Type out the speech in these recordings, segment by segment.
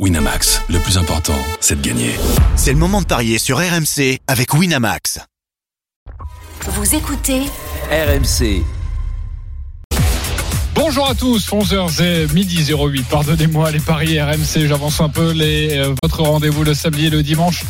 Winamax, le plus important, c'est de gagner. C'est le moment de parier sur RMC avec Winamax. Vous écoutez RMC. Bonjour à tous, 11h et midi 08. Pardonnez-moi les paris RMC, j'avance un peu euh, votre rendez-vous le samedi et le dimanche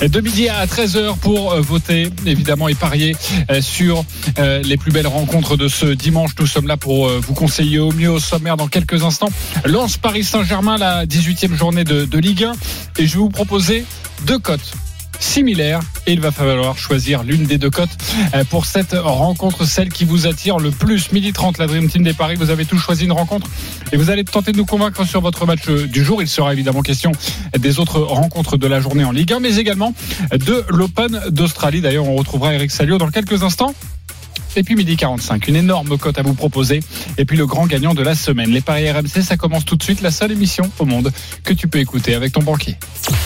de midi à 13h pour euh, voter évidemment et parier euh, sur les plus belles rencontres de ce dimanche. Nous sommes là pour vous conseiller au mieux au sommaire dans quelques instants. Lance Paris Saint-Germain, la 18e journée de Ligue 1 et je vais vous proposer deux cotes similaires et il va falloir choisir l'une des deux cotes euh, pour cette rencontre, celle qui vous attire le plus. Midi 30, la Dream Team des Paris, vous avez tous choisi une rencontre et vous allez tenter de nous convaincre sur votre match euh, du jour. Il sera évidemment question des autres rencontres de la journée en Ligue 1, mais également de l'Open d'Australie. D'ailleurs, on retrouvera Eric Salio dans quelques instants. Et puis midi 45, une énorme cote à vous proposer. Et puis le grand gagnant de la semaine. Les paris RMC, ça commence tout de suite. La seule émission au monde que tu peux écouter avec ton banquier.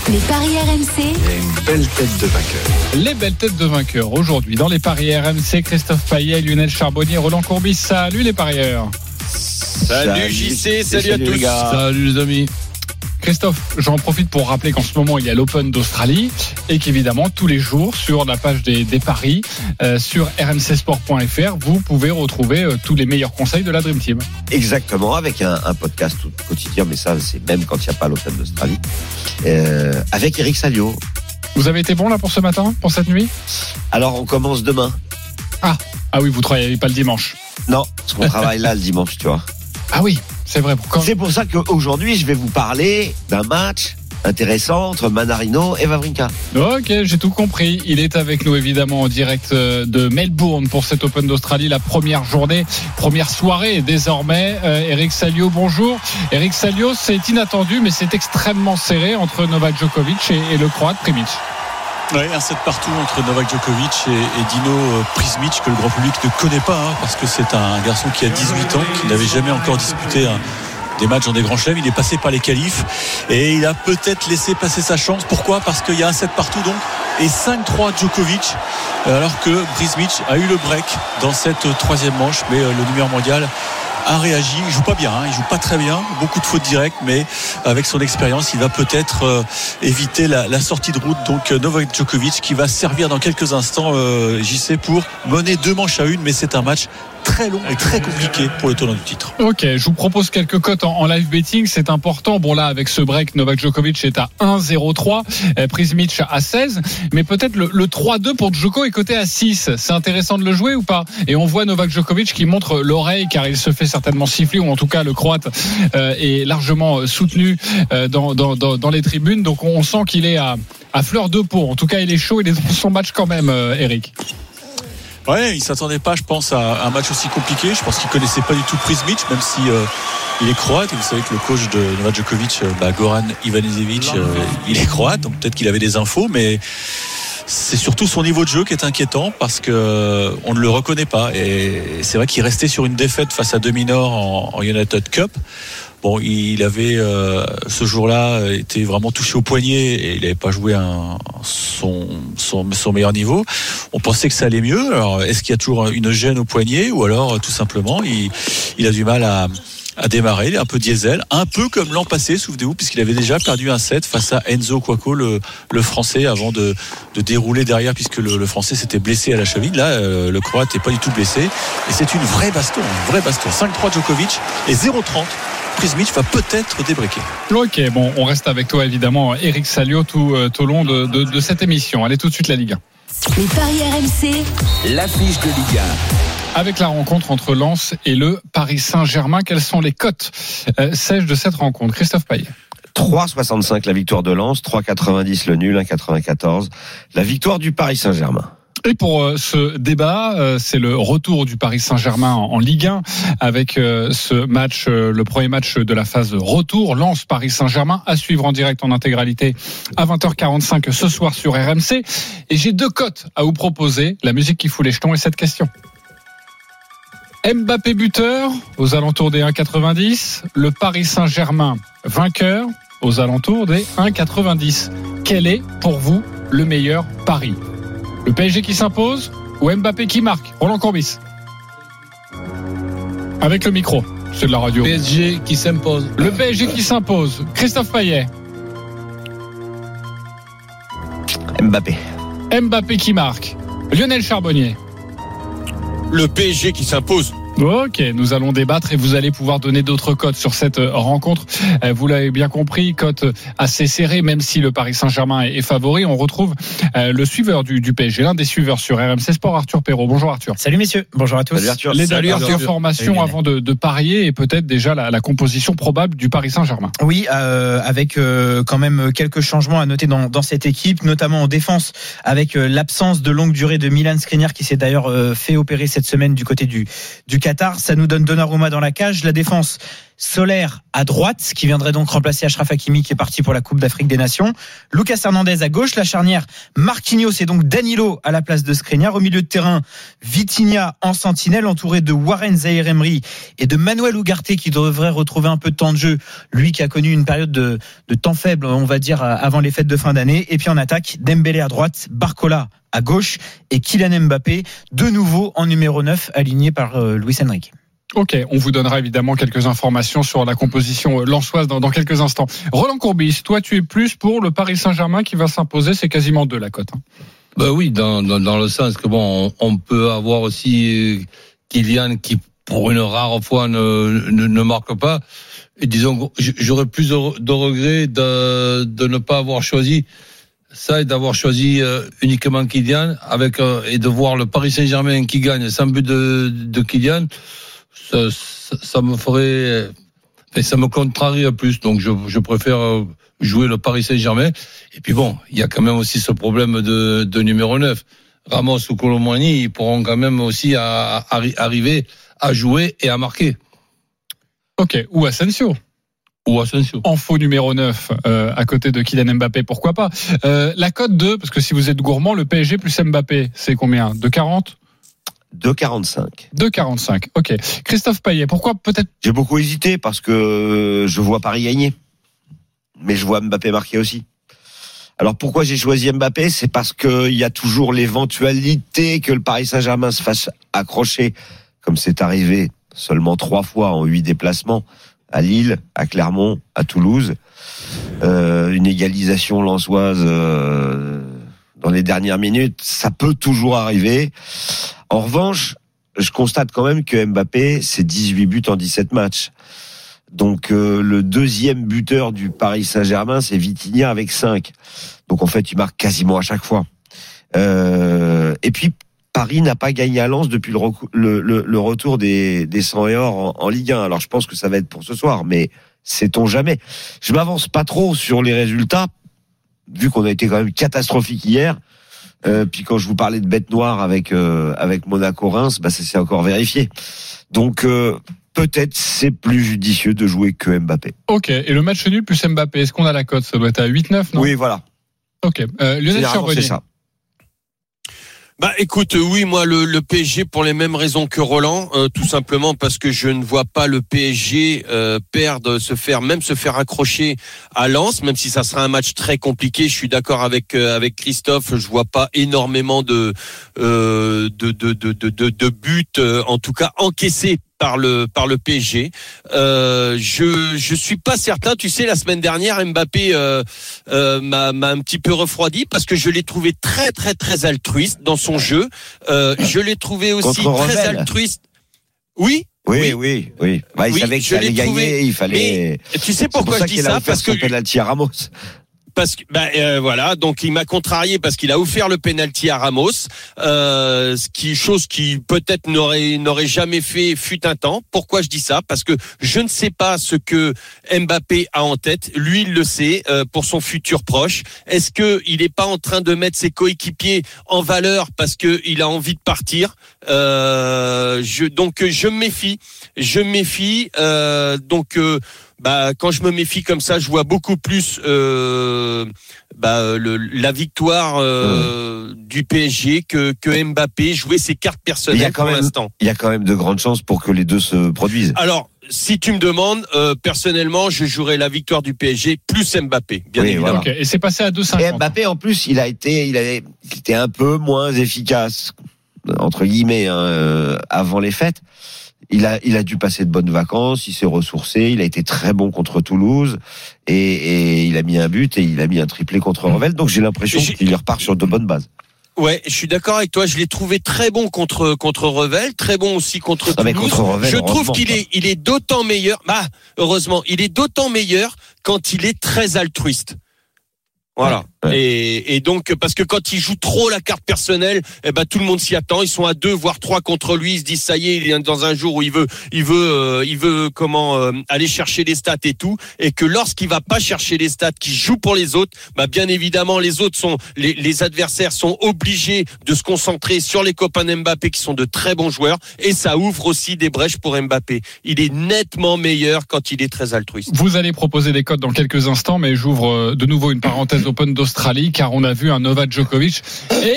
les paris RMC une belle tête de vainqueur. Les belles têtes de vainqueurs aujourd'hui dans les paris RMC. Christophe Payet, Lionel Charbonnier, Roland Courbis. Salut les parieurs. Salut, JC, salut, à tous. Salut les amis. Christophe, j'en profite pour rappeler qu'en ce moment il y a l'Open d'Australie et qu'évidemment tous les jours sur la page des, des paris euh, sur rmcsport.fr vous pouvez retrouver euh, tous les meilleurs conseils de la Dream Team. Exactement, avec un, un podcast quotidien, mais ça, c'est même quand il n'y a pas l'Open d'Australie. Euh, avec Eric Salio. Vous avez été bon là pour ce matin, pour cette nuit? Alors, on commence demain. Ah oui, vous travaillez pas le dimanche. Non, parce qu'on travaille là le dimanche, tu vois. Ah oui, c'est vrai. C'est pour ça qu'aujourd'hui, je vais vous parler d'un match intéressant entre Manarino et Vavrinka. Ok, j'ai tout compris. Il est avec nous évidemment en direct euh, de Melbourne pour cet Open d'Australie, la première journée, première soirée désormais. Euh, Eric Salio, bonjour. Eric Salio, c'est inattendu, mais c'est extrêmement serré entre Novak Djokovic et, et le Croate Primic. Ouais, un set partout entre Novak Djokovic et, Dino euh, Prismic que le grand public ne connaît pas hein, parce que c'est un garçon qui a 18 ans, qui n'avait jamais encore disputé des matchs dans des grands chelems. Il est passé par les qualifs et il a peut-être laissé passer sa chance. Pourquoi? Parce qu'il y a un set partout donc et 5-3 Djokovic alors que Prismic a eu le break dans cette troisième manche mais euh, le numéro mondial a réagi. Il joue pas bien, hein, il joue pas très bien, beaucoup de fautes directes, mais avec son expérience, il va peut-être euh, éviter la, sortie de route. Donc euh, Novak Djokovic qui va servir dans quelques instants, euh, JC, pour mener deux manches à une, mais c'est un match très long et très compliqué pour le tenant du titre. Ok, je vous propose quelques cotes en, live betting, c'est important. Bon là, avec ce break, Novak Djokovic est à 1,03, euh, Prismic à 16, mais peut-être le, le 3-2 pour Djoko est coté à 6. C'est intéressant de le jouer ou pas? Et on voit Novak Djokovic qui montre l'oreille car il se fait certainement siffler, ou en tout cas le Croate euh, est largement soutenu euh, dans, les tribunes. Donc on sent qu'il est à, à fleur de peau. En tout cas, il est chaud, il est dans son match quand même, euh, Eric. Ouais, il s'attendait pas, je pense, à un match aussi compliqué. Je pense qu'il connaissait pas du tout Prismic, même si euh, il est croate. Et vous savez que le coach de Novak Djokovic, euh, bah, Goran Ivanisevic, euh, il est croate, donc peut-être qu'il avait des infos, mais c'est surtout son niveau de jeu qui est inquiétant parce que euh, on ne le reconnaît pas. Et c'est vrai qu'il restait sur une défaite face à Dominor en, en United Cup. Bon, il avait euh, ce jour-là euh, été vraiment touché au poignet et il n'avait pas joué un, son, meilleur niveau. On pensait que ça allait mieux. Alors, est-ce qu'il y a toujours une gêne au poignet ou alors euh, tout simplement il, il a du mal à, à démarrer, il est un peu diesel, un peu comme l'an passé, souvenez-vous, puisqu'il avait déjà perdu un set face à Enzo Cuoco, le, le français, avant de, de dérouler derrière, puisque le, le français s'était blessé à la cheville. Là, euh, le croate n'est pas du tout blessé. Et c'est une vraie baston, une vraie baston. 5-3 Djokovic et 0-30. Prismic va peut-être débriquer. Ok, bon, on reste avec toi évidemment, Eric Salio, tout, euh, tout au long de, de, de cette émission. Allez tout de suite la Ligue 1. Les paris RMC, L'affiche de Ligue Avec la rencontre entre Lens et le Paris Saint-Germain, quelles sont les cotes euh, sèches de cette rencontre Christophe Payet? 3,65 la victoire de Lens, 3,90 le nul, 1,94 la victoire du Paris Saint-Germain. Et pour euh, ce débat, euh, c'est le retour du Paris Saint-Germain en, Ligue 1 avec euh, ce match, le premier match de la phase retour, Lens Paris Saint-Germain, à suivre en direct en intégralité à 20h45 ce soir sur RMC. Et j'ai deux cotes à vous proposer, la musique qui fout les jetons et cette question. Mbappé buteur aux alentours des 1,90. Le Paris Saint-Germain vainqueur aux alentours des 1,90. Quel est pour vous le meilleur pari? Le PSG qui s'impose ou Mbappé qui marque? Roland Courbis. Avec le micro, c'est de la radio. PSG qui s'impose. Le PSG qui s'impose. Christophe Payet. Mbappé. Mbappé qui marque. Lionel Charbonnier. Le PSG qui s'impose. Ok, nous allons débattre et vous allez pouvoir donner d'autres cotes sur cette euh, rencontre. Euh, Vous l'avez bien compris, cote assez serrée, même si le Paris Saint-Germain est favori. On retrouve euh, le suiveur du, du PSG, l'un des suiveurs sur RMC Sport, Arthur Perrault. Bonjour Arthur. Salut messieurs, bonjour à tous. Salut Arthur. Les Salut, dernières Arthur. informations Salut, avant de, de parier et peut-être déjà la, la composition probable du Paris Saint-Germain. Oui, euh, avec euh, quand même quelques changements à noter dans, dans cette équipe, notamment en défense, avec euh, l'absence de longue durée de Milan Skriniar qui s'est d'ailleurs euh, fait opérer cette semaine du côté du, du Qatar. Ça nous donne Donnarumma dans la cage. La défense Solaire à droite, qui viendrait donc remplacer Achraf Hakimi qui est parti pour la Coupe d'Afrique des Nations. Lucas Hernandez à gauche, la charnière Marquinhos et donc Danilo à la place de Skriniar. Au milieu de terrain, Vitinha en sentinelle, entouré de Warren Emery et de Manuel Ugarte qui devrait retrouver un peu de temps de jeu, lui qui a connu une période de, de temps faible, on va dire, avant les fêtes de fin d'année. Et puis en attaque, Dembélé à droite, Barcola à gauche et Kylian Mbappé, de nouveau en numéro 9, aligné par euh, Luis Enrique. Ok, on vous donnera évidemment quelques informations sur la composition euh, lançoise dans, quelques instants. Roland Courbis, toi tu es plus pour le Paris Saint-Germain qui va s'imposer, c'est quasiment deux la cote. hein. Ben oui, dans, dans, le sens que bon, on, peut avoir aussi euh, Kylian qui, pour une rare fois, ne, ne, ne marque pas. Et disons, j'aurais plus de, regrets de, de ne pas avoir choisi ça et d'avoir choisi euh, uniquement Kylian avec et de voir le Paris Saint-Germain qui gagne sans but de, de Kylian. Ça, ça, ça me ferait, et ça me contrarie plus. Donc je, je préfère euh, jouer le Paris Saint-Germain. Et puis bon, il y a quand même aussi ce problème de, de numéro 9. Ramos ou Colomboigny, ils pourront quand même aussi à- à- arri- arriver à jouer et à marquer. Ok, ou Asensio, Ou Asensio. en faux numéro 9 euh, à côté de Kylian Mbappé, pourquoi pas. Euh, la cote 2, parce que si vous êtes gourmand, le PSG plus Mbappé, c'est combien? De 40 2,45. 2,45. Ok. Christophe Payet, pourquoi peut-être J'ai beaucoup hésité parce que je vois Paris gagner. Mais je vois Mbappé marquer aussi. Alors pourquoi j'ai choisi Mbappé? C'est parce qu'il y a toujours l'éventualité que le Paris Saint-Germain se fasse accrocher, comme c'est arrivé seulement trois fois en huit déplacements, à Lille, à Clermont, à Toulouse. Euh, une égalisation lançoise euh, dans les dernières minutes, ça peut toujours arriver. En revanche, je constate quand même que Mbappé, c'est 18 buts en 17 matchs. Donc euh, le deuxième buteur du Paris Saint-Germain, c'est Vitinha avec 5. Donc en fait, il marque quasiment à chaque fois. Euh, et puis Paris n'a pas gagné à Lens depuis le, retour des, des 100 et or en, en Ligue 1. Alors je pense que ça va être pour ce soir, mais sait-on jamais. Je m'avance pas trop sur les résultats, vu qu'on a été quand même catastrophique hier. Euh, puis quand je vous parlais de bête noire avec euh, avec Monaco Reims, bah ça s'est encore vérifié. Donc euh, peut-être c'est plus judicieux de jouer que Mbappé. Ok. Et le match nul plus Mbappé, est-ce qu'on a la cote? Ça doit être à 8-9, non? Oui, voilà. Ok. Euh, Lionel Charbonnier. c'est ça. Bah écoute, euh, oui, moi le, le PSG pour les mêmes raisons que Roland, euh, tout simplement parce que je ne vois pas le PSG euh, perdre, se faire même se faire accrocher à Lens, même si ça sera un match très compliqué. Je suis d'accord avec avec Christophe, je vois pas énormément de de, de, de, de, de, buts, en tout cas encaissés par le par le PSG. Euh, je je suis pas certain. Tu sais, la semaine dernière, Mbappé euh, euh, m'a m'a un petit peu refroidi parce que je l'ai trouvé très très très altruiste dans son jeu. Euh, je l'ai trouvé aussi Contre très Rebelle. altruiste. Oui. Oui, oui, oui. Bah, il Oui, savait allait trouvé. gagner, il fallait. Tu sais C'est pour pourquoi ça je dis qu'il a ça? Parce que son penalty à Ramos. Parce que bah, euh, voilà, donc il m'a contrarié parce qu'il a offert le penalty à Ramos, euh, chose qui peut-être n'aurait n'aurait jamais fait fut un temps. Pourquoi je dis ça? Parce que je ne sais pas ce que Mbappé a en tête. Lui, il le sait euh, pour son futur proche. Est-ce que il n'est pas en train de mettre ses coéquipiers en valeur parce que il a envie de partir? Je, Donc je me méfie, je me méfie. Euh, donc euh, bah, quand je me méfie comme ça, je vois beaucoup plus euh, bah, le, la victoire euh, du PSG que, que Mbappé jouer ses cartes personnelles pour l'instant. Il y a quand même de grandes chances pour que les deux se produisent. Alors, si tu me demandes, euh, personnellement, je jouerais la victoire du PSG plus Mbappé, bien Oui, évidemment. Et c'est passé à 2,50. Et Mbappé, en plus, il a été, il était un peu moins efficace, entre guillemets, hein, euh, avant les fêtes. Il a, il a dû passer de bonnes vacances, il s'est ressourcé, il a été très bon contre Toulouse et, et il a mis un but et il a mis un triplé contre Revel. Donc j'ai l'impression qu'il repart sur de bonnes bases. Ouais, je suis d'accord avec toi. Je l'ai trouvé très bon contre contre Revel, très bon aussi contre mais Toulouse. contre Revel, je trouve qu'il est il est d'autant meilleur. Bah, heureusement, il est d'autant meilleur quand il est très altruiste. Voilà. Ouais. Et, et donc parce que quand il joue trop la carte personnelle, eh ben tout le monde s'y attend. Ils sont à deux voire trois contre lui. Ils se disent ça y est, il est dans un jour où il veut, il veut, euh, il veut comment euh, aller chercher les stats et tout. Et que lorsqu'il va pas chercher les stats, qu'il joue pour les autres, bah bien évidemment les autres sont les, les adversaires sont obligés de se concentrer sur les copains d'Mbappé qui sont de très bons joueurs. Et ça ouvre aussi des brèches pour Mbappé. Il est nettement meilleur quand il est très altruiste. Vous allez proposer des codes dans quelques instants, mais j'ouvre euh, de nouveau une parenthèse Open d'Australie, car on a vu un Novak Djokovic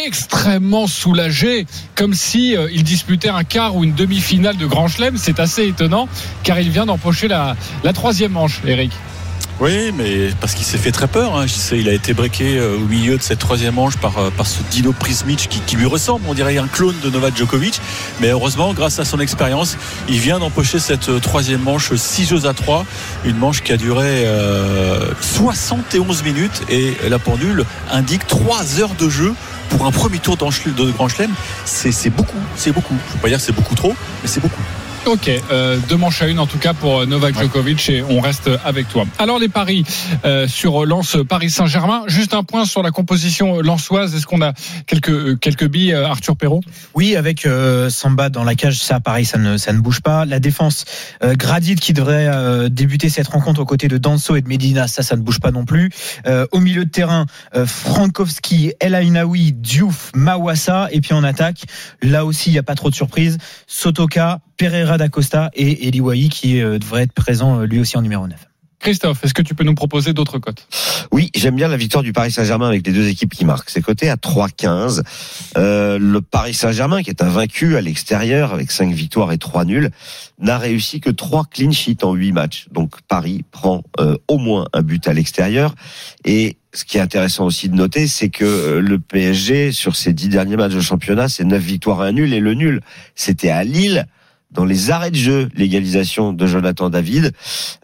extrêmement soulagé, comme si euh, il disputait un quart ou une demi-finale de Grand Chelem. C'est assez étonnant, car il vient d'empocher la, la troisième manche, Eric. Oui, mais parce qu'il s'est fait très peur. Hein. Il a été breaké euh, au milieu de cette troisième manche par, euh, ce Dino Prismic qui, lui ressemble. On dirait un clone de Novak Djokovic. Mais heureusement, grâce à son expérience, il vient d'empocher cette euh, troisième manche 6 jeux à 3. Une manche qui a duré euh, 71 minutes et la pendule indique 3 heures de jeu. Pour un premier tour de Grand Chelem, c'est beaucoup, c'est beaucoup. Je ne veux pas dire c'est beaucoup trop, mais c'est beaucoup. Ok, euh, deux manches à une en tout cas pour euh, Novak Djokovic et on reste avec toi. Alors les paris euh, sur Lens Paris Saint-Germain. Juste un point sur la composition lensoise. Est-ce qu'on a quelques euh, quelques billes, euh, Arthur Perrault? Oui, avec euh, Samba dans la cage, ça pareil, ça ne, ça ne bouge pas. La défense, euh, Gradit qui devrait euh, débuter cette rencontre aux côtés de Danso et de Medina, ça, ça ne bouge pas non plus. Euh, au milieu de terrain, euh, Frankowski, El Ainaoui, Diouf, Mawassa. Et puis en attaque, là aussi, il n'y a pas trop de surprises. Sotoka, Pereira d'Acosta et Eliwahi qui euh, devrait être présent euh, lui aussi en numéro 9. Christophe, est-ce que tu peux nous proposer d'autres cotes? Oui, j'aime bien la victoire du Paris Saint-Germain avec les deux équipes qui marquent. C'est coté à 3,15. Euh, le Paris Saint-Germain, qui est invaincu à l'extérieur avec 5 victoires et 3 nuls, n'a réussi que 3 clean sheets en 8 matchs. Donc Paris prend euh, au moins un but à l'extérieur. Et ce qui est intéressant aussi de noter, c'est que le PSG, sur ses 10 derniers matchs de championnat, c'est 9 victoires et un nul. Et le nul, c'était à Lille dans les arrêts de jeu, l'égalisation de Jonathan David.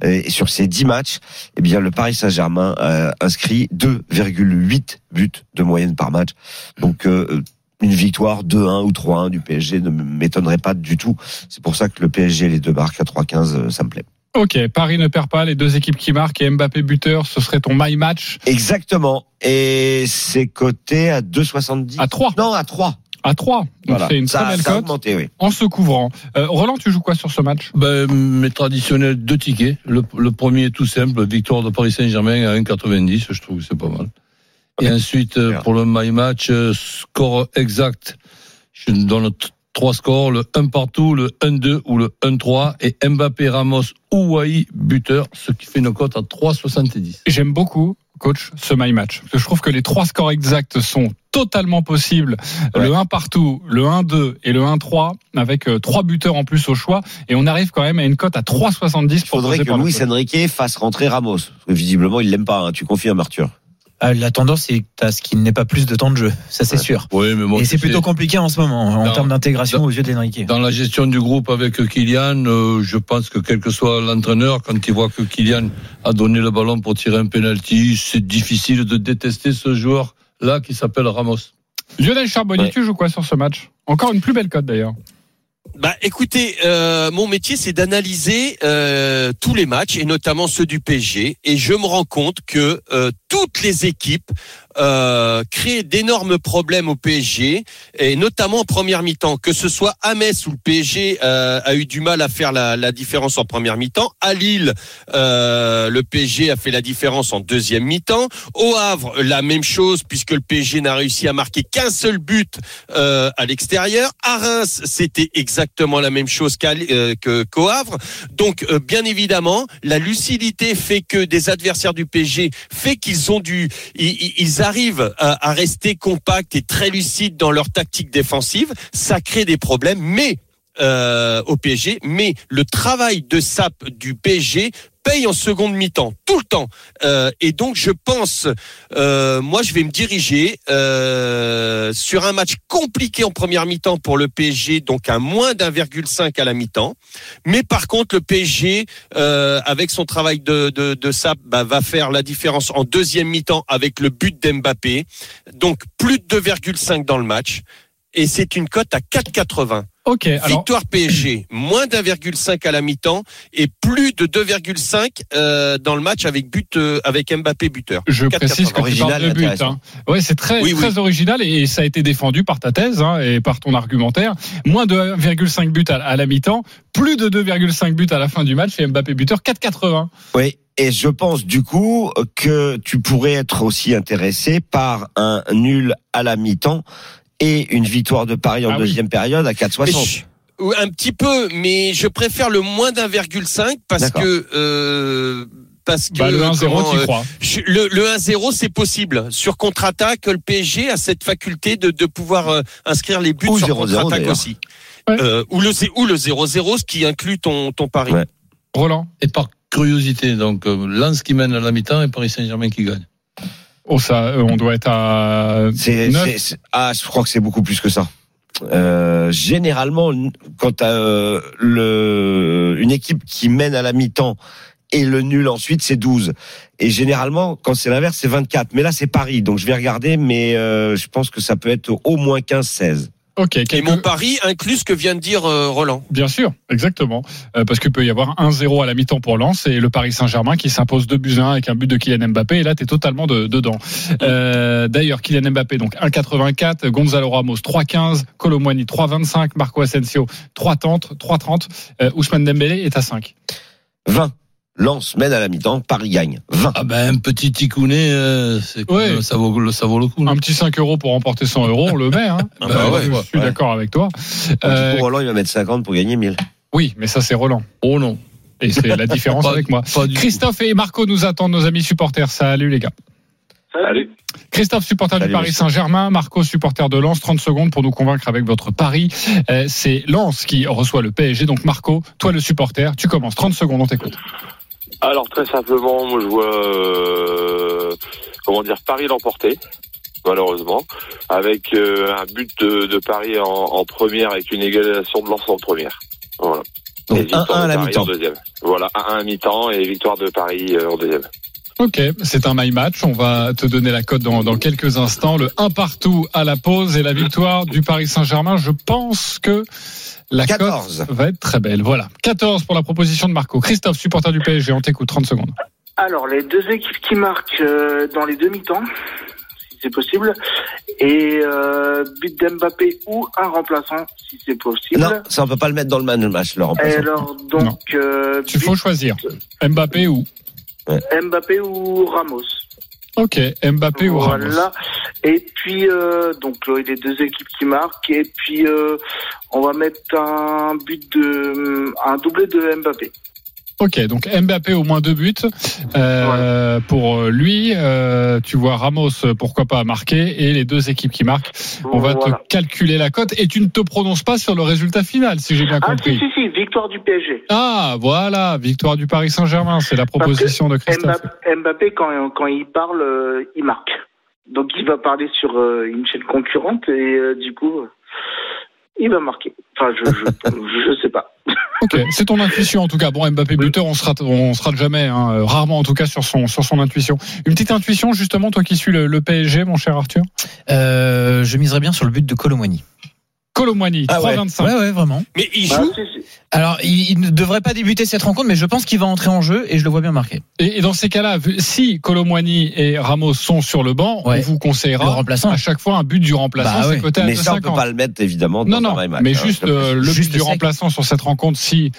Et sur ces 10 matchs, eh bien, le Paris Saint-Germain a inscrit 2,8 buts de moyenne par match. Donc, euh, une victoire 2-1 ou 3-1 du PSG ne m'étonnerait pas du tout. C'est pour ça que le PSG, les deux marques à 3-15, euh, ça me plaît. Ok, Paris ne perd pas, les deux équipes qui marquent et Mbappé buteur, ce serait ton my match Exactement. Et c'est coté à 2,70. à 3. Non, à 3. À 3. Donc Voilà. c'est une ça, très belle ça a cote augmenté, oui. en se couvrant. Euh, Roland, tu joues quoi sur ce match? Ben, mes traditionnels deux tickets. Le, le premier est tout simple, victoire de Paris Saint-Germain à 1,90, je trouve que c'est pas mal. Et ensuite, euh, pour le my match, euh, score exact, je donne trois scores, le 1 partout, le 1-2 ou le 1-3, et Mbappé, Ramos ou Wai, buteur, ce qui fait une cote à 3,70. J'aime beaucoup, coach, ce my match. Parce que je trouve que les trois scores exacts sont totalement possibles. Ouais. Le 1 partout, le 1-2 et le 1-3, avec euh, trois buteurs en plus au choix. Et on arrive quand même à une cote à 3,70 Il faudrait que Luis Enrique fasse rentrer Ramos. Visiblement, il l'aime pas. hein. Tu confirmes, Arthur la tendance, c'est à ce qu'il n'ait pas plus de temps de jeu, ça c'est Ouais. sûr. Oui, mais bon, Et c'est plutôt compliqué en ce moment, en Dans- termes d'intégration dans- aux yeux d'Enrique. Dans la gestion du groupe avec Kylian, euh, je pense que quel que soit l'entraîneur, quand il voit que Kylian a donné le ballon pour tirer un penalty, c'est difficile de détester ce joueur-là qui s'appelle Ramos. Lionel Charbonnier, Ouais. tu joues quoi sur ce match? Encore une plus belle cote d'ailleurs. Bah, écoutez, euh, mon métier c'est d'analyser euh, tous les matchs et notamment ceux du PSG et je me rends compte que euh, toutes les équipes euh, créent d'énormes problèmes au PSG et notamment en première mi-temps. Que ce soit à Metz où le PSG euh, a eu du mal à faire la, la différence en première mi-temps, à Lille euh, le PSG a fait la différence en deuxième mi-temps, au Havre la même chose puisque le PSG n'a réussi à marquer qu'un seul but euh, à l'extérieur. À Reims, c'était exactement la même chose euh, qu'au Havre. Donc, euh, bien évidemment, la lucidité fait que des adversaires du PSG fait qu'ils ont dû, ils, ils- arrivent à, à rester compacts et très lucides dans leur tactique défensive. Ça crée des problèmes, mais euh, au PSG, mais le travail de SAP du PSG paye en seconde mi-temps, tout le temps. Euh, et donc, je pense, euh, moi, je vais me diriger euh, sur un match compliqué en première mi-temps pour le PSG, donc à moins d'1,5 à la mi-temps. Mais par contre, le PSG, euh, avec son travail de, de, de SAP, bah, va faire la différence en deuxième mi-temps avec le but d'Mbappé. Donc, plus de 2,5 dans le match. Et c'est une cote à 4,80. Ok, alors Victoire PSG, moins d'1,5 à la mi-temps et plus de 2,5 euh, dans le match avec but euh, avec Mbappé buteur. je 4,80. précise que tu Original parles et de but. Hein. Ouais, c'est très Oui, oui. très original et ça a été défendu par ta thèse hein, et par ton argumentaire. Moins de 1,5 but à, à la mi-temps, plus de 2,5 buts à la fin du match et Mbappé buteur 4,80. Oui. Et je pense du coup que tu pourrais être aussi intéressé par un nul à la mi-temps et une victoire de Paris en Ah oui. deuxième période à Mais 4,60. je- ou un petit peu, mais je préfère le moins d'1,5 parce que euh, parce que Bah, le 1-0, comment, tu euh, crois le, le 1-0 c'est possible sur contre-attaque. Le PSG a cette faculté de, de pouvoir euh, inscrire les buts Ou sur 0-0 contre-attaque aussi. Ouais. Euh, ou le ou le 0-0, ce qui inclut ton ton pari. Ouais. Roland Et par curiosité, donc Lens qui mène à la mi-temps et Paris Saint-Germain qui gagne. Oh ça, euh, on doit être à C'est, 9. c'est- c'est- ah, je crois que c'est beaucoup plus que ça. Euh, généralement, quand euh, le une équipe qui mène à la mi-temps et le nul ensuite, c'est 12. Et généralement, quand c'est l'inverse, c'est 24. Mais là, c'est Paris, donc je vais regarder, mais euh, je pense que ça peut être au moins 15-16. Ok, Et quelques- mon pari inclut ce que vient de dire euh, Roland. Bien sûr, exactement. Euh, parce qu'il peut y avoir 1-0 à la mi-temps pour Lens et le Paris Saint-Germain qui s'impose 2 buts à 1 avec un but de Kylian Mbappé. Et là, tu es totalement de- dedans. Euh, D'ailleurs, Kylian Mbappé, donc 1,84, Gonzalo Ramos 3,15, Colomwani 3,25, Marco Asensio 3,30, 3,30, euh, Ousmane Dembélé est à 5. 20. Lens mène à la mi-temps, Paris gagne. 20. Ah ben un petit ticounet, euh, Ouais. ça vaut le ça vaut le coup. Un petit 5 euros pour remporter 100 euros, on le met. Hein. Ah bah Euh, ouais, je suis ouais. d'accord avec toi. Euh, coup, Roland, il va mettre 50 pour gagner 1000. oui, mais ça c'est Roland. Oh non. Et c'est la différence Pas- avec moi. Christophe et Marco nous attendent, nos amis supporters. Salut les gars. Salut. Christophe, supporter Salut, du Paris. Saint-Germain, Marco, supporter de Lens, 30 secondes pour nous convaincre avec votre pari. Euh, c'est Lens qui reçoit le PSG, donc Marco, toi le supporter, tu commences, 30 secondes, on t'écoute. Alors très simplement, moi je vois euh, comment dire Paris l'emporter, malheureusement, avec euh, un but de, de Paris en, en première avec une égalisation de Lens en première. Voilà. Donc Et victoire 1-1 à de la Paris mi-temps. en deuxième. Voilà, 1-1 à mi-temps et victoire de Paris euh, en deuxième. Ok, c'est un my match, on va te donner la cote dans, dans quelques instants. Le 1 partout à la pause et la victoire du Paris Saint-Germain, je pense que la 14. cote va être très belle. Voilà, 14 pour la proposition de Marco. Christophe, supporter du PSG, on t'écoute, 30 secondes. Alors, les deux équipes qui marquent euh, dans les demi-temps, si c'est possible, et euh, but d'Mbappé ou un remplaçant, si c'est possible. Non, ça on peut pas le mettre dans le man- match, le Et remplaçant. alors, donc, euh, Il faut choisir. Mbappé ou Mbappé ou Ramos. Ok, Mbappé ou Ramos. Voilà. Et puis, euh, donc, là, les deux équipes qui marquent. Et puis, euh, on va mettre un but de, un doublé de Mbappé. Ok, donc Mbappé au moins deux buts euh, pour lui. Euh, tu vois Ramos, pourquoi pas marquer et les deux équipes qui marquent. On va Voilà. te calculer la cote et tu ne te prononces pas sur le résultat final, si j'ai bien Ah, si, compris. si, si, victoire du PSG. Ah, voilà, victoire du Paris Saint-Germain, c'est la proposition de Christophe. Mbappé, quand, quand il parle, euh, il marque. Donc il va parler sur euh, une chaîne concurrente et euh, du coup, euh, il va marquer. Enfin, je je, je sais pas. Ok, c'est ton intuition en tout cas. Bon, Mbappé buteur, on se rate, on se rate jamais, hein, euh, rarement en tout cas sur son sur son intuition. Une petite intuition justement, toi qui suis le, le PSG, mon cher Arthur? Euh, je miserais bien sur le but de Colomwani. Colomwani, Ah ouais. 3,25. Ouais, ouais, vraiment. Mais il Bah, joue. Alors, il, il ne devrait pas débuter cette rencontre, mais je pense qu'il va entrer en jeu et je le vois bien marquer. Et, et dans ces cas-là, si Colomwani et Ramos sont sur le banc, Ouais. on vous Le conseillera remplaçant. à chaque fois un but du remplaçant, Bah c'est ouais. coté à Mais ça, on peut 2,50. pas le mettre évidemment dans Non, non, un vrai match. mais hein, juste le euh, le Juste but du sec. remplaçant sur cette rencontre, si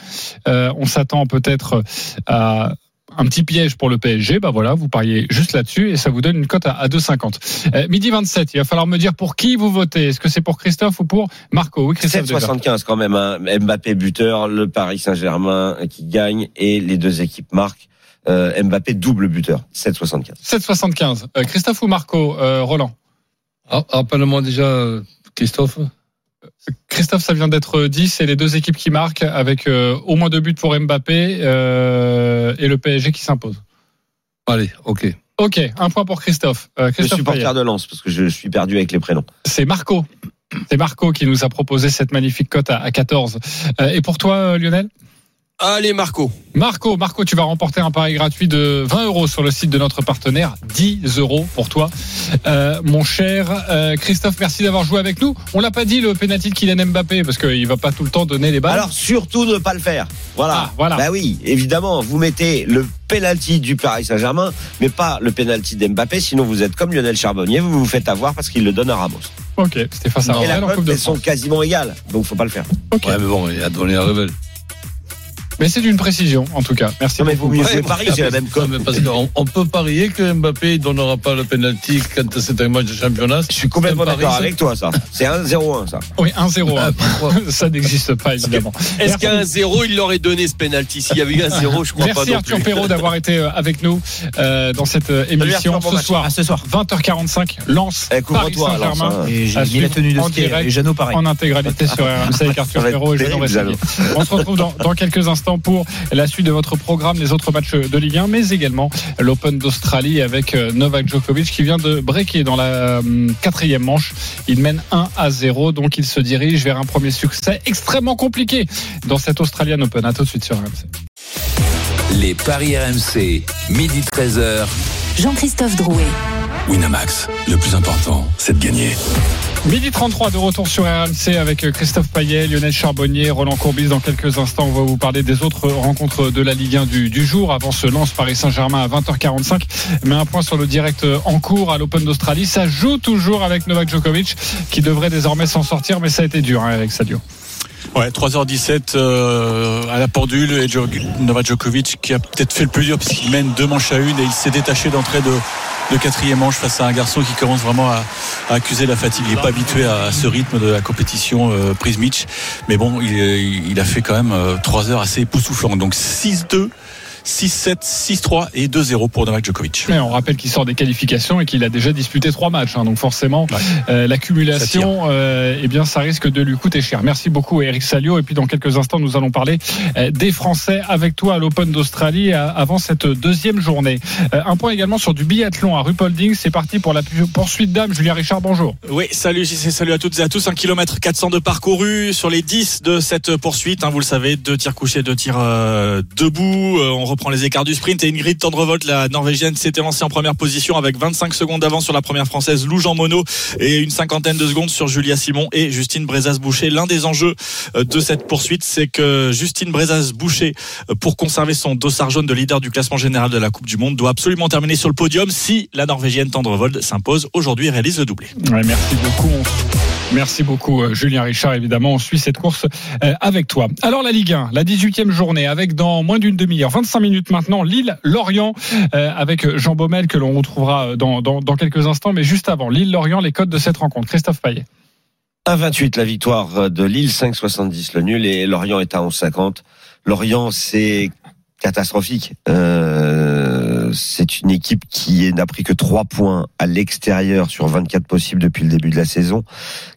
euh, on s'attend peut-être à un petit piège pour le PSG, bah voilà, vous pariez juste là-dessus et ça vous donne une cote à, à 2,50. Euh, midi 27, il va falloir me dire pour qui vous votez. Est-ce que c'est pour Christophe ou pour Marco? Oui, Christophe. déjà. 7,75 quand même. Hein. Mbappé buteur, le Paris Saint-Germain qui gagne et les deux équipes marquent. Euh, Mbappé double buteur, 7,75. 7,75. Euh, Christophe ou Marco Euh, Roland? Ah, Rappelle-moi déjà, Christophe. Christophe, ça vient d'être dit, c'est les deux équipes qui marquent avec euh, au moins deux buts pour Mbappé euh, et le PSG qui s'impose. Allez, ok. Ok, un point pour Christophe. Euh, Le Christophe supporter Payet. de Lens, parce que je suis perdu avec les prénoms. c'est Marco. C'est Marco qui nous a proposé cette magnifique cote à, à 14. Euh, et pour toi, euh, Lionel? Allez, Marco. Marco, Marco, tu vas remporter un pari gratuit de 20 euros sur le site de notre partenaire. 10 euros pour toi, Euh, mon cher euh, Christophe. Merci d'avoir joué avec nous. On l'a pas dit le pénalty de Kylian Mbappé parce qu'il va pas tout le temps donner les balles. Alors surtout ne pas le faire. Voilà. Ah, voilà. Bah oui, évidemment, vous mettez le penalty du Paris Saint-Germain, mais pas le penalty d'Mbappé, sinon vous êtes comme Lionel Charbonnier, vous vous faites avoir parce qu'il le donne à Ramos. ok, c'était face à Et la Real en preuve, Coupe de elles sont quasiment égales, donc faut pas le faire. Ok. Ouais, mais bon, il a donné un révèle. Mais c'est d'une précision en tout cas. Merci. Non mais vous beaucoup. jouer Paris, c'est la même parce qu'on on peut parier que Mbappé ne donnera pas le penalty quand c'est un match de championnat. Je suis complètement d'accord avec toi, ça. C'est 1-0-1, ça. Oui, 1-0. hein. Ça n'existe pas évidemment. Est-ce Merci. qu'à un 0 il l'aurait donné ce penalty? S'il y avait eu un 0 je crois pas Merci Arthur. Perrault d'avoir été euh, avec nous euh, dans cette euh, émission Arthur, bon ce soir. À ce soir. 20h45, Lance Eh, Paris Saint-Germain À mis la tenue de en ski direct. et Jeannot pareil. en intégralité sur RMC avec Arthur Perrault et Jeannot. On se retrouve dans quelques instants pour la suite de votre programme, les autres matchs de Ligue 1, mais également l'Open d'Australie avec euh, Novak Djokovic qui vient de breaker dans la euh, quatrième manche. Il mène 1 à 0, donc il se dirige vers un premier succès extrêmement compliqué dans cette Australian Open. À tout de suite sur RMC. Les paris RMC, midi 13h. Jean-Christophe Drouet. Winamax, le plus important, c'est de gagner. Midi 33 de retour sur RMC avec Christophe Payet, Lionel Charbonnier, Roland Courbis. Dans quelques instants, on va vous parler des autres rencontres de la Ligue 1 du, du jour. Avant ce lance Paris Saint-Germain à 20h45. Mais un point sur le direct en cours à l'Open d'Australie. Ça joue toujours avec Novak Djokovic qui devrait désormais s'en sortir. Mais ça a été dur hein, avec Sadio. Ouais, 3h17 euh, à la pendule et Novak Djokovic qui a peut-être fait le plus dur puisqu'il mène deux manches à une et il s'est détaché d'entrée de, de quatrième manche face à un garçon qui commence vraiment à, à accuser la fatigue. Il n'est pas habitué à, ce rythme de la compétition euh, prise Mitch, mais bon, il, il a fait quand même euh, trois heures assez époustouflantes. Donc 6-2. 6-7, 6-3 et 2-0 pour Novak Djokovic. Mais on rappelle qu'il sort des qualifications et qu'il a déjà disputé trois matchs. hein. donc forcément, Ouais. euh, l'accumulation, euh, eh bien, ça risque de lui coûter cher. Merci beaucoup, Eric Salio. Et puis dans quelques instants, nous allons parler euh, des Français avec toi à l'Open d'Australie avant cette deuxième journée. Euh, un point également sur du biathlon à Rupolding. C'est parti pour la poursuite d'âme. Julien Richard, bonjour. Oui, salut JC, salut à toutes et à tous. 1 km 400 de parcouru sur les 10 de cette poursuite. hein, vous le savez, deux tirs couchés, deux tirs euh, debout. Euh, on reprend les écarts du sprint et Ingrid Tendrevolt, la norvégienne, s'était lancée en première position avec 25 secondes d'avance sur la première française Lou Jean Monod et une cinquantaine de secondes sur Julia Simon et Justine Brezas-Boucher. L'un des enjeux euh, de cette poursuite, c'est que Justine Brezas-Boucher, euh, pour conserver son dossard jaune de leader du classement général de la Coupe du Monde, doit absolument terminer sur le podium si la norvégienne Tendrevolt s'impose aujourd'hui et réalise le doublé. Ouais, merci beaucoup. Merci beaucoup, euh, Julien Richard. Évidemment, on suit cette course euh, avec toi. Alors, la Ligue 1, la 18e journée, avec dans moins d'une demi-heure, 25 minutes maintenant, Lille-Lorient, euh, avec Jean Baumel, que l'on retrouvera dans, dans, quelques instants. Mais juste avant, Lille-Lorient, les codes de cette rencontre. Christophe Payet. 1,28 la victoire de Lille, 5,70 le nul et Lorient est à 11,50. Lorient, c'est catastrophique. C'est une équipe qui n'a pris que 3 points à l'extérieur sur 24 possibles depuis le début de la saison,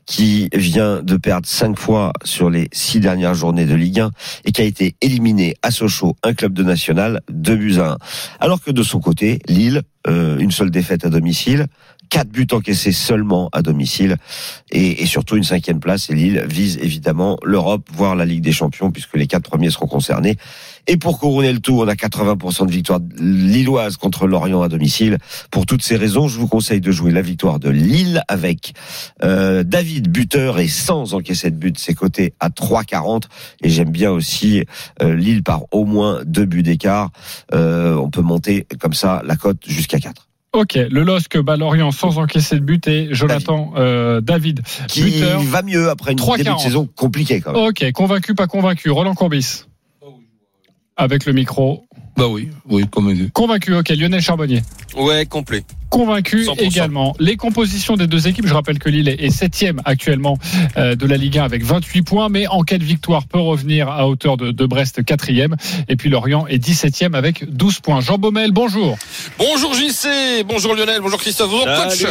qui vient de perdre 5 fois sur les 6 dernières journées de Ligue 1 et qui a été éliminé à Sochaux, un club de national, 2 buts à 1. Alors que de son côté, Lille, euh, une seule défaite à domicile, 4 buts encaissés seulement à domicile et, et surtout une cinquième place. Et Lille vise évidemment l'Europe, voire la Ligue des Champions, puisque les quatre premiers seront concernés. Et pour couronner le tout, on a 80% de victoire lilloise contre Lorient à domicile. Pour toutes ces raisons, je vous conseille de jouer la victoire de Lille avec euh, David buteur et sans encaisser de but de ses côtés à 3,40. Et j'aime bien aussi euh, Lille par au moins deux buts d'écart. Euh, on peut monter comme ça la cote jusqu'à 4. Ok, le LOSC bat Lorient sans encaisser de but et Jonathan euh, David, Qui buteur. va mieux après une 3,40. début de saison compliquée quand même. Ok, convaincu, pas convaincu. Roland Courbis. Avec le micro. Bah oui, oui, convaincu. Convaincu, ok. Lionel Charbonnier. Ouais, complet. Convaincu 100%. également. Les compositions des deux équipes, je rappelle que Lille est septième actuellement euh, de la Ligue 1 avec 28 points, mais en cas de victoire peut revenir à hauteur de, de Brest quatrième. Et puis Lorient est 17e avec 12 points. Jean Baumel, bonjour. Bonjour JC, bonjour Lionel, bonjour Christophe, bonjour coach.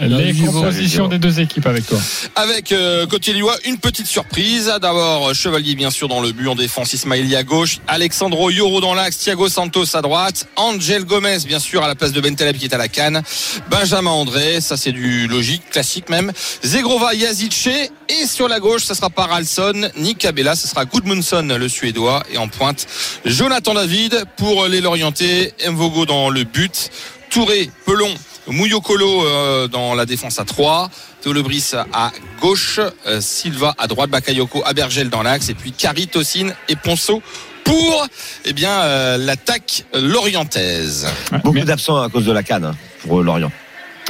Les compositions des deux équipes avec toi. Avec euh, côté Lillois, une petite surprise. D'abord, Chevalier bien sûr dans le but en défense, Ismaili à gauche, Alexandro Yoro dans l'axe, Thiago Santos à droite, Angel Gomez bien sûr à la place de Bentaleb qui est à la canne, Benjamin André, ça c'est du logique, classique même, Zegrova Yazice et sur la gauche, ça sera Paralson, Nick Abella, ce sera Goodmunson le suédois et en pointe Jonathan David pour les Lorientais, Mvogo dans le but, Touré, Pelon, Mouyokolo euh, dans la défense à 3, Théo Lebris à gauche, euh, Silva à droite, Bakayoko, Abergel dans l'axe et puis Kari, Tosin et Ponceau pour eh bien euh, l'attaque lorientaise. Beaucoup Mais- d'absents à cause de la canne hein, pour euh, Lorient.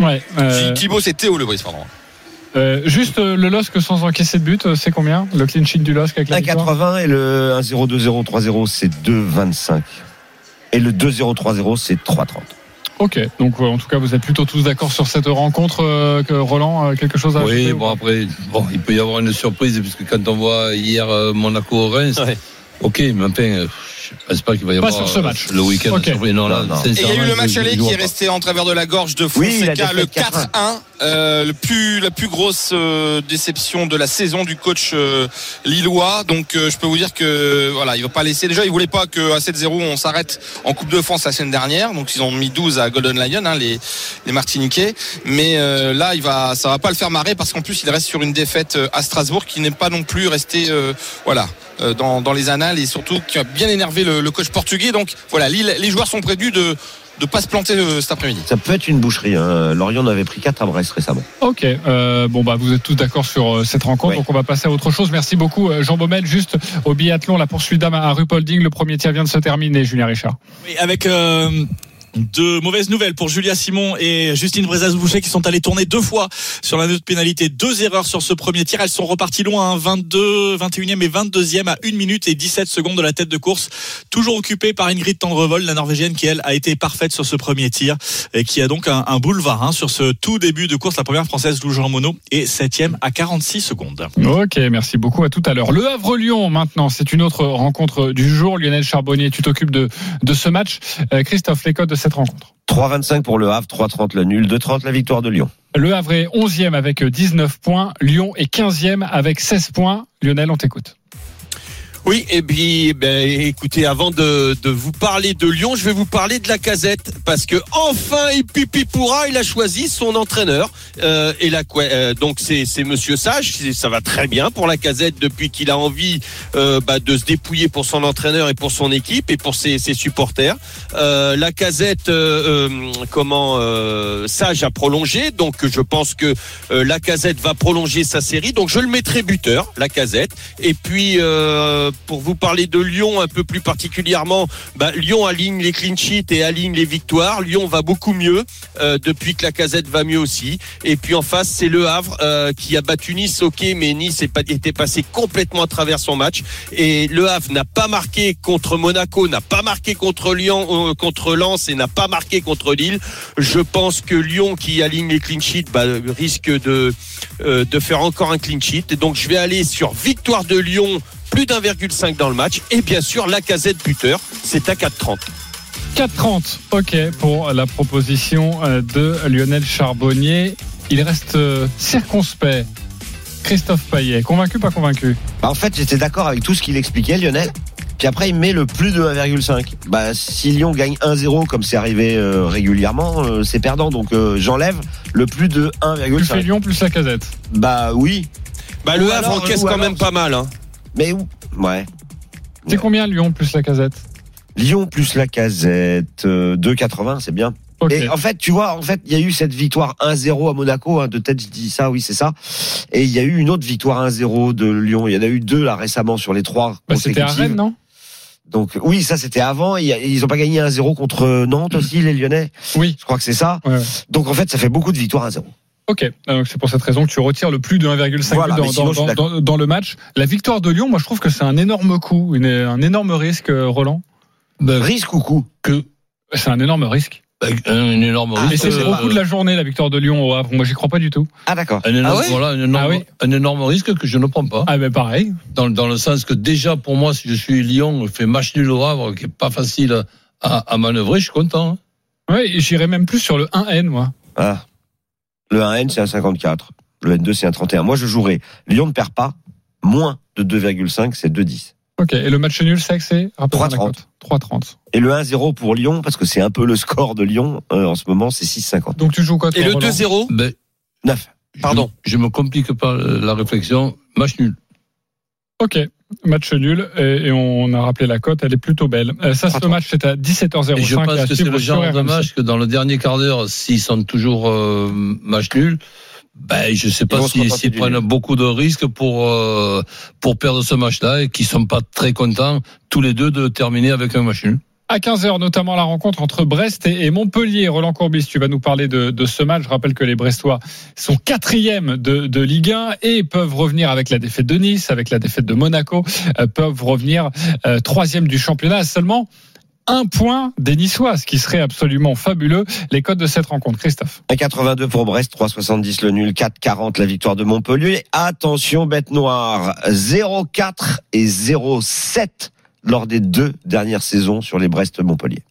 Ouais, euh, Thibaut, c'est Théo Lebris, pardon. euh, juste euh, le LOSC sans encaisser de but, euh, c'est combien Le clean sheet du LOSC avec la victoire 1,80 et le 1-0-2-0-3-0 c'est 2,25. Et le 2-0-3-0 c'est 3,30. Ok, donc euh, en tout cas vous êtes plutôt tous d'accord sur cette rencontre. euh, que Roland, euh, quelque chose à Oui, ajouter ou bon après, bon, il peut y avoir une surprise puisque quand on voit hier euh, Monaco-Reims, Ouais. Ok, mais enfin, euh, je pense pas qu'il va y Pas avoir sur ce euh, match. le week-end. Non, là, Non, non. Et il y a eu le match je- aller qui est pas. resté en travers de la gorge de Oui, Fonseca, le défaite 4-1, euh, le plus, la plus grosse euh, déception de la saison du coach euh, lillois. Donc euh, je peux vous dire que voilà, il va pas laisser. Déjà, il voulait pas qu'à 7-0 on s'arrête en Coupe de France la semaine dernière. Donc ils ont mis 12 à Golden Lion, hein, les, les Martiniquais. Mais euh, là, il va, ça va pas le faire marrer parce qu'en plus il reste sur une défaite euh, à Strasbourg qui n'est pas non plus resté, euh, voilà. Euh, Dans, dans les annales et surtout qui a bien énervé le, le coach portugais. Donc voilà, Lille- les joueurs sont prévenus de de pas se planter euh, cet après-midi. Ça peut être une boucherie. Hein. Lorient en avait pris 4 à Brest récemment. Ok, euh, bon bah vous êtes tous d'accord sur euh, cette rencontre, Oui. donc on va passer à autre chose. Merci beaucoup euh, Jean Baumel. Juste au biathlon, la poursuite d'âme à Rupolding, le premier tir vient de se terminer. Julien Richard. Oui, avec euh, de mauvaises nouvelles pour Julia Simon et Justine Brezaz-Boucher qui sont allées tourner deux fois sur la note pénalité. Deux erreurs sur ce premier tir. Elles sont reparties loin, hein, 22, 21e et 22e à 1 minute et 17 secondes de la tête de course. Toujours occupée par Ingrid Tendrevol, la Norvégienne qui elle a été parfaite sur ce premier tir et qui a donc un, boulevard hein, sur ce tout début de course. La première française Lou Jean Monod est 7e à 46 secondes. Ok, merci beaucoup. À tout à l'heure. Le Havre-Lyon maintenant, c'est une autre rencontre du jour. Lionel Charbonnier, tu t'occupes de de ce match. Euh, Christophe, codes de cette rencontre. 3,25 pour le Havre, 3,30 le nul, 2,30 la victoire de Lyon. Le Havre est 11e avec 19 points. Lyon est 15e avec 16 points. Lionel, on t'écoute. Oui, et puis, ben, écoutez, avant de, vous parler de Lyon, je vais vous parler de la casette parce que enfin, Ipipi Pourra, il a choisi son entraîneur. Euh, et euh, donc c'est Monsieur Sage, ça va très bien pour la casette depuis qu'il a envie euh, bah, de se dépouiller pour son entraîneur et pour son équipe et pour ses, ses supporters. La casette, comment Sage a prolongé, donc je pense que la casette va prolonger sa série, donc je le mettrai buteur, la casette. Et puis pour vous parler de Lyon un peu plus particulièrement, bah, Lyon aligne les clean sheets et aligne les victoires. Lyon va beaucoup mieux euh, depuis que la casette va mieux aussi. Et puis en face, c'est Le Havre euh, qui a battu Nice, ok, mais Nice était passé complètement à travers son match. Et Le Havre n'a pas marqué contre Monaco, n'a pas marqué contre Lyon, euh, contre Lens et n'a pas marqué contre Lille. Je pense que Lyon qui aligne les clean sheets bah, risque de, faire encore un clean sheet. Et donc je vais aller sur victoire de Lyon plus d'1,5 dans le match. Et bien sûr, la casette buteur, c'est à 4,30. 4,30. Ok pour la proposition euh, de Lionel Charbonnier. Il reste euh, circonspect. Christophe Payet, convaincu, pas convaincu? Bah, en fait, j'étais d'accord avec tout ce qu'il expliquait, Lionel. Puis après, il met le plus de 1,5. Bah, si Lyon gagne 1-0, comme c'est arrivé euh, régulièrement, euh, c'est perdant. Donc, euh, j'enlève le plus de Tu fais 1,5. Lyon plus la casette. Bah oui. Bah, le Havre encaisse quand alors- même pas mal. Hein. Mais Ouais. C'est combien Lyon plus la casette? Lyon plus la casette, euh, 2,80, c'est bien. Ok. Et en fait, tu vois, en fait, il y a eu cette victoire 1-0 à Monaco, hein, de tête, je dis ça, oui, c'est ça. Et il y a eu une autre victoire 1-0 de Lyon. Il y en a eu deux, là, récemment, sur les trois Bah, C'était à. Rennes, non? Donc, oui, ça, c'était avant. Ils ont pas gagné 1-0 contre Nantes aussi, les Lyonnais? Oui. Je crois que c'est ça. Ouais. Donc, en fait, ça fait beaucoup de victoires 1-0. Ok, donc c'est pour cette raison que tu retires le plus de 1,5 Voilà, dans, sinon, le match. La victoire de Lyon, moi je trouve que c'est un énorme coup, une- un énorme risque, euh, Roland. Ben, Risque ou coup que C'est un énorme risque. Un énorme Et risque. c'est euh, au coup de la journée, la victoire de Lyon au Havre. Moi, j'y crois pas du tout. Ah d'accord. un énorme, Ah voilà, un, Ah oui un énorme risque que je ne prends pas. Ah, ben pareil. Dans, dans le sens que déjà, pour moi, si je suis Lyon, je fais match nul au Havre, qui est pas facile à, à manœuvrer, je suis content. hein. Et j'irais même plus sur le 1N, moi. Ah. Le 1N, c'est un 54. Le N2, c'est un 31. Moi, je jouerais. Lyon ne perd pas. Moins de 2,5, c'est 2,10. Ok. Et le match nul c'est rappelle-moi la 3,30. cote. 3,30. Et le 1-0 pour Lyon, parce que c'est un peu le score de Lyon euh, en ce moment, c'est 6,50. Donc tu joues quoi Et le Roland 2-0 Ben, 9. Pardon. Je, je me complique pas la réflexion. Match nul. Ok. Match nul. Et, et on a rappelé la cote. Elle est plutôt belle. Euh, ça, ce 3,30. match, c'est à 17h05. Et je pense que c'est le genre de match que dans le dernier quart d'heure, s'ils sont toujours euh, match nul, ben je sais pas s'ils s'ils du prennent beaucoup de risques pour euh, pour perdre ce match-là et qu'ils sont pas très contents tous les deux de terminer avec un match nul. À 15h, notamment la rencontre entre Brest et Montpellier. Roland Courbis, tu vas nous parler de, de ce match. Je rappelle que les Brestois sont quatrièmes de, de Ligue 1 et peuvent revenir avec la défaite de Nice, avec la défaite de Monaco, euh, peuvent revenir euh, troisième du championnat seulement un point des Niçois, ce qui serait absolument fabuleux. Les codes de cette rencontre, Christophe. 1,82 pour Brest, 3,70 le nul, 4,40 la victoire de Montpellier. Attention, bête noire, 0,4 et 0,7 lors des deux dernières saisons sur les Brest-Montpellier.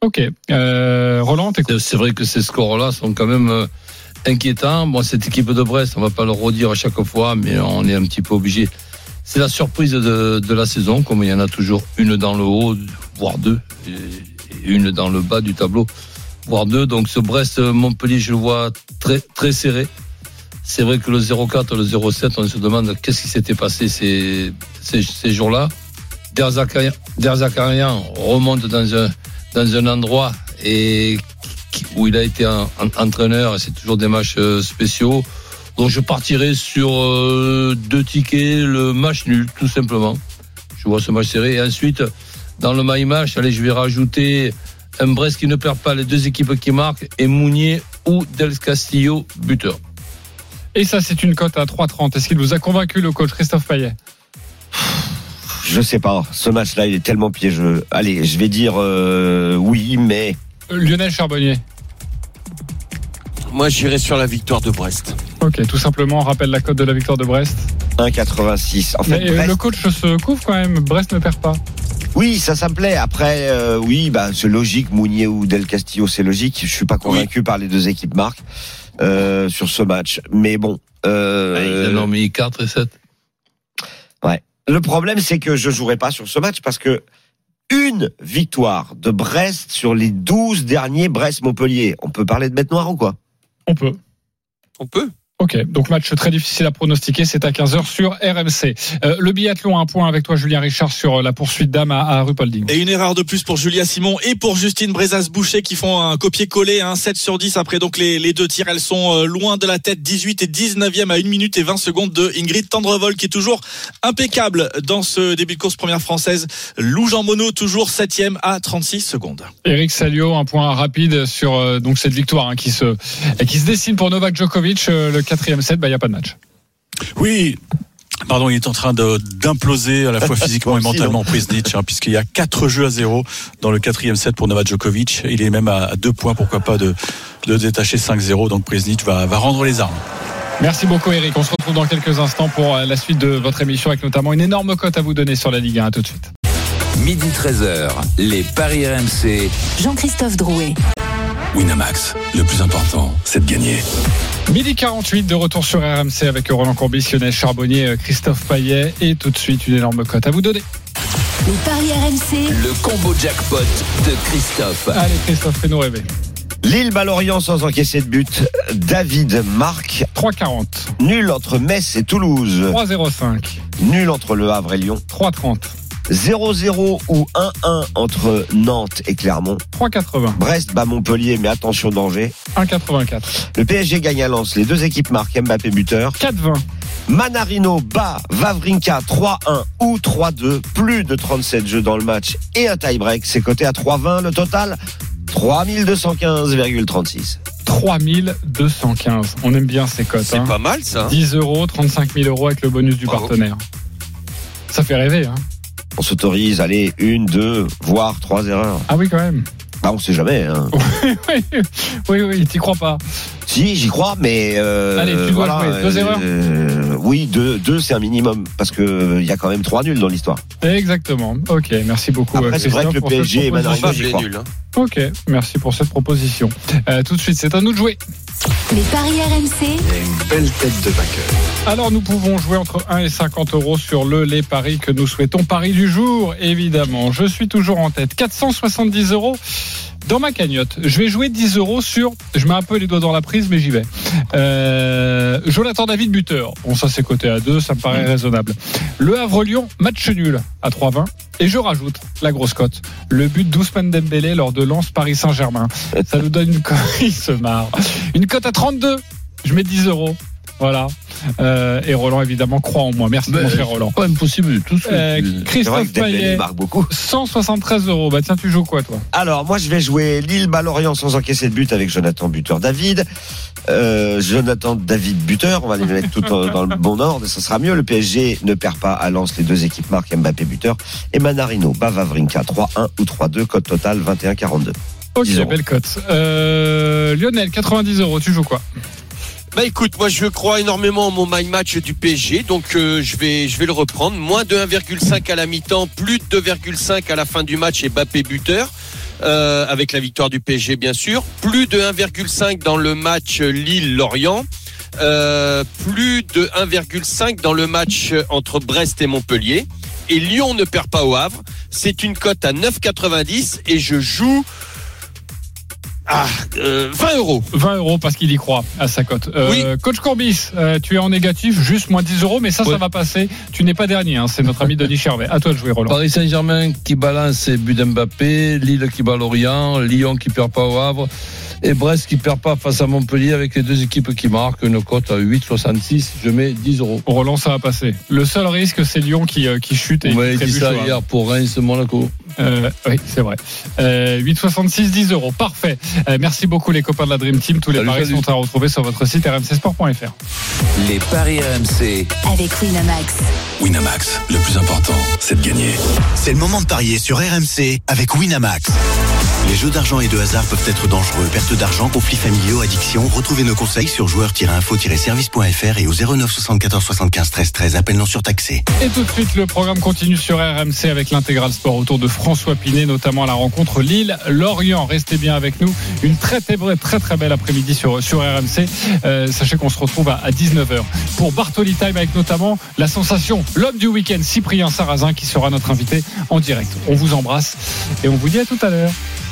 Ok. Euh, Roland, t'es C'est- C'est vrai que ces scores-là sont quand même euh, inquiétants. Bon, cette équipe de Brest, on va pas le redire à chaque fois, mais on est un petit peu obligé. C'est la surprise de, de la saison, comme il y en a toujours une dans le haut, voire deux, et et une dans le bas du tableau, voire deux. Donc ce Brest-Montpellier, je le vois très, très serré. C'est vrai que le 0,4, le 0,7, on se demande qu'est-ce qui s'était passé ces, ces, ces jours-là. Der Zakarian, Der Zakarian remonte dans un, endroit où il a été entraîneur c'est toujours des matchs euh, spéciaux. Donc je partirai sur euh, deux tickets, le match nul, tout simplement. Je vois ce match serré. Et ensuite, dans le my match, allez, je vais rajouter un Brest qui ne perd pas les deux équipes qui marquent et Mounier ou Del Castillo buteur. Et ça, c'est une cote à 3,30. Est-ce qu'il vous a convaincu, le coach Christophe Payet? Je sais pas, ce match-là, il est tellement piégeux. Allez, je vais dire euh, oui, mais Euh, Lionel Charbonnier. Moi, j'irai sur la victoire de Brest. Ok, tout simplement, on rappelle la cote de la victoire de Brest. 1,86. En fait, Mais euh, Brest- le coach se couvre quand même. Brest ne perd pas. Oui, ça, ça me plaît. Après, euh, oui, bah, c'est logique. Mounier ou Del Castillo, c'est logique. Je suis pas convaincu par les deux équipes marques euh, sur ce match. Mais bon. Euh, Ils en ont mis 4 et 7. Le problème, c'est que je jouerai pas sur ce match parce que une victoire de Brest sur les 12 derniers Brest-Montpellier. On peut parler de bête noire ou quoi? On peut. On peut. Ok, donc match très difficile à pronostiquer, c'est à 15h sur RMC. Euh, le biathlon, un point avec toi Julien Richard sur la poursuite d'âme à, à Rupolding. Et une erreur de plus pour Julia Simon et pour Justine Brezas-Boucher qui font un copier-coller, un 7 sur 10 après donc les, les deux tirs. Elles sont euh, loin de la tête, 18 et 19e à 1 minute et 20 secondes de Ingrid Tendrevol qui est toujours impeccable dans ce début de course première française. Lou Jean Monod toujours 7e à 36 secondes. Eric Salio, un point rapide sur euh, donc cette victoire hein, qui se qui se dessine pour Novak Djokovic, euh, le quatrième set, bah il y a pas de match. Oui. Pardon, il est en train d'imploser à la fois physiquement et mentalement Prisnich, hein, puisqu'il y a quatre jeux à zéro dans le quatrième set pour Novak Djokovic. Il est même à à deux points, pourquoi pas, de, de détacher 5-0. Donc Prisnich va, va rendre les armes. Merci beaucoup Eric. On se retrouve dans quelques instants pour euh, la suite de votre émission avec notamment une énorme cote à vous donner sur la Ligue 1. À tout de suite. Midi 13h, les Paris RMC. Jean-Christophe Drouet. Winamax, le plus important, c'est de gagner. Midi 48 de retour sur RMC avec Roland Courbis, Lionel Charbonnier, Christophe Payet et tout de suite une énorme cote à vous donner. Les paris RMC. Le combo jackpot de Christophe. Allez Christophe, fais-nous rêver. Lille Lorient sans encaisser de but. David marque. 3,40. Nul entre Metz et Toulouse. 3,05. Nul entre Le Havre et Lyon. 3,30. 0-0 ou 1-1 entre Nantes et Clermont. 3,80. Brest bat Montpellier, mais attention danger. 1,84. Le PSG gagne à Lens. Les deux équipes marquent Mbappé buteur. 4,20. Manarino bat Vavrinka 3-1 ou 3-2. Plus de 37 jeux dans le match et un tie-break. C'est coté à 3-20. Le total 3215,36. 3215. On aime bien ces cotes. C'est hein. pas mal ça. 10 euros, 35 000 euros avec le bonus du Bravo. partenaire. Ça fait rêver, hein On s'autorise, allez, une, deux, voire trois erreurs. Ah oui, quand même. Bah, on sait jamais. Hein. oui, oui, t'y crois pas. Si, j'y crois, mais. Euh, Allez, tu dois voilà, jouer. Deux erreurs euh, Oui, deux, deux c'est un minimum. Parce qu'il y a quand même trois nuls dans l'histoire. Exactement. Ok, merci beaucoup. Après, c'est vrai que le PSG j'y crois. nul. hein. Ok, merci pour cette proposition. Euh, tout de suite, c'est à nous de jouer. Les paris RMC. Une belle tête de vainqueur. Alors nous pouvons jouer entre 1 et 50 euros sur le les paris que nous souhaitons. Paris du jour, évidemment. Je suis toujours en tête. 470 euros dans ma cagnotte. Je vais jouer 10 euros sur. Je mets un peu les doigts dans la prise, mais j'y vais. Euh, Jonathan David buteur. Bon, ça c'est coté à 2, ça me paraît raisonnable. Le Havre-Lyon, match nul à 3,20. Et je rajoute la grosse cote. Le but d'Ousmane Dembélé lors de Lens Paris Saint-Germain. Ça nous donne une cote. Il se marre. Une cote à 32. Je mets 10 euros. Voilà. Euh, et Roland, évidemment, croit en moi. Merci, mon cher Roland. Pas impossible du tout. ce que Euh, tu- C'est vrai Christophe Payet, marque beaucoup. 173 euros. Bah tiens, tu joues quoi, toi? Alors, moi, je vais jouer Lille-Balorient sans encaisser de but avec Jonathan Buteur David. Euh, Jonathan David Buteur, on va les mettre tout dans le bon ordre, ça sera mieux. Le PSG ne perd pas à Lens, les deux équipes marquent Mbappé buteur. Et Manarino, Bavavrinka 3-1 ou 3-2, code total 21-42. Ok, 10 euros. belle cote. Euh, Lionel, 90 euros. Tu joues quoi? Bah écoute, moi je crois énormément en mon my match du PSG, donc euh, je vais je vais le reprendre. Moins de 1,5 à la mi-temps, plus de 2,5 à la fin du match et Mbappé buteur. euh, avec la victoire du PSG bien sûr. Plus de 1,5 dans le match Lille-Lorient. Euh, plus de 1,5 dans le match entre Brest et Montpellier. Et Lyon ne perd pas au Havre. C'est une cote à 9,90 et je joue ah, euh, 20 euros. 20 euros parce qu'il y croit à sa cote. Euh, Coach Courbis, euh, tu es en négatif, juste moins 10 euros, mais ça, ça va passer. Tu n'es pas dernier, hein, c'est notre ami Denis Charvet. À toi de jouer, Roland. Paris Saint-Germain qui balance ses buts d'Mbappé, Lille qui bat Lorient, Lyon qui perd pas au Havre et Brest qui perd pas face à Montpellier avec les deux équipes qui marquent une cote à 8,66. Je mets 10 euros. Roland, ça va passer. Le seul risque, c'est Lyon qui, euh, qui chute et On qui m'avait dit ça hier pour Reims Monaco. Euh, oui, c'est vrai. Euh, 8,66, 10 euros. Parfait. Euh, merci beaucoup, les copains de la Dream Team. Tous les Salut, paris salut. sont à retrouver sur votre site rmcsport.fr. Les paris RMC. Avec Winamax. Winamax, le plus important, c'est de gagner. C'est le moment de parier sur RMC avec Winamax. Les jeux d'argent et de hasard peuvent être dangereux. Perte d'argent, conflits familiaux, addiction. Retrouvez nos conseils sur joueurs-info-service.fr et au 09 74 75 13 13. Appel non surtaxé. Et tout de suite, le programme continue sur RMC avec l'intégral sport autour de François Pinet, notamment à la rencontre Lille-Lorient. Restez bien avec nous. Une très très, très, très, belle après-midi sur, sur RMC. Euh, sachez qu'on se retrouve à, à 19h pour Bartoli Time avec notamment la sensation, l'homme du week-end, Cyprien Sarrazin, qui sera notre invité en direct. On vous embrasse et on vous dit à tout à l'heure.